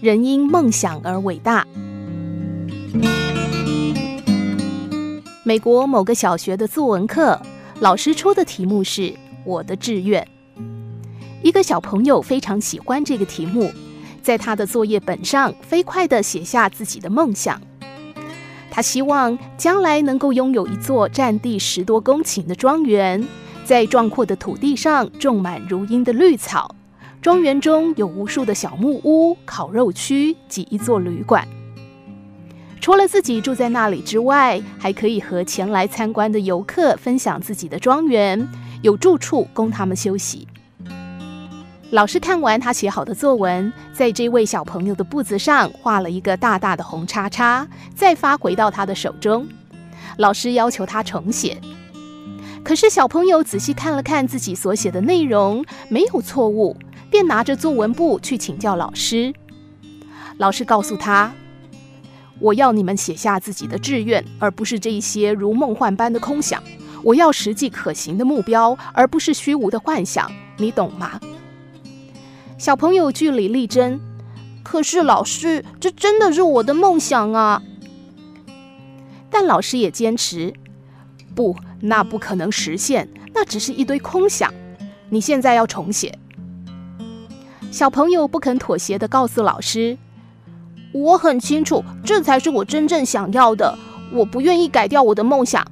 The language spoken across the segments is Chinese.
人因梦想而伟大。美国某个小学的作文课，老师出的题目是“我的志愿”。一个小朋友非常喜欢这个题目，在他的作业本上飞快地写下自己的梦想。他希望将来能够拥有一座占地十多公顷的庄园，在壮阔的土地上种满如茵的绿草，庄园中有无数的小木屋、烤肉区及一座旅馆。除了自己住在那里之外，还可以和前来参观的游客分享自己的庄园，有住处供他们休息。老师看完他写好的作文，在这位小朋友的簿子上画了一个大大的红叉叉，再发回到他的手中。老师要求他重写，可是小朋友仔细看了看自己所写的内容，没有错误，便拿着作文簿去请教老师。老师告诉他，我要你们写下自己的志愿，而不是这一些如梦幻般的空想。我要实际可行的目标，而不是虚无的幻想。你懂吗？小朋友据理力争。可是老师，这真的是我的梦想啊！但老师也坚持，不，那不可能实现，那只是一堆空想。你现在要重写。小朋友不肯妥协的告诉老师。我很清楚，这才是我真正想要的。我不愿意改掉我的梦想。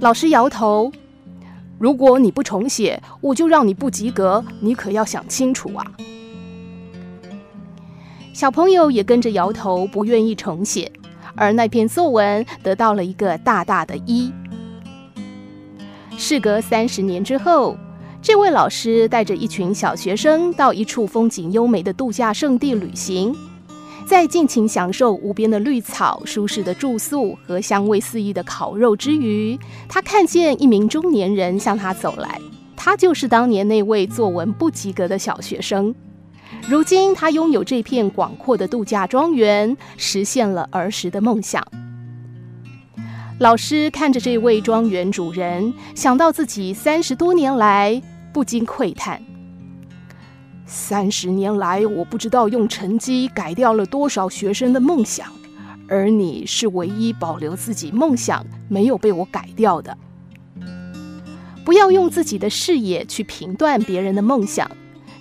老师摇头：“如果你不重写，我就让你不及格。你可要想清楚啊！”小朋友也跟着摇头，不愿意重写。而那篇作文得到了一个大大的一。事隔三十年之后。这位老师带着一群小学生到一处风景优美的度假胜地旅行，在尽情享受无边的绿草、舒适的住宿和香味四溢的烤肉之余，他看见一名中年人向他走来。他就是当年那位作文不及格的小学生。如今，他拥有这片广阔的度假庄园，实现了儿时的梦想。老师看着这位庄园主人，想到自己三十多年来。不禁喟叹：三十年来，我不知道用成绩改掉了多少学生的梦想，而你是唯一保留自己梦想没有被我改掉的。不要用自己的视野去评断别人的梦想，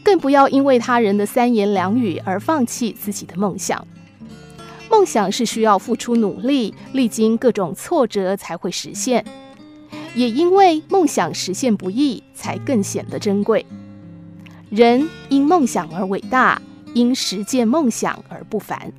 更不要因为他人的三言两语而放弃自己的梦想。梦想是需要付出努力，历经各种挫折才会实现。也因为梦想实现不易，才更显得珍贵。人因梦想而伟大，因实践梦想而不凡。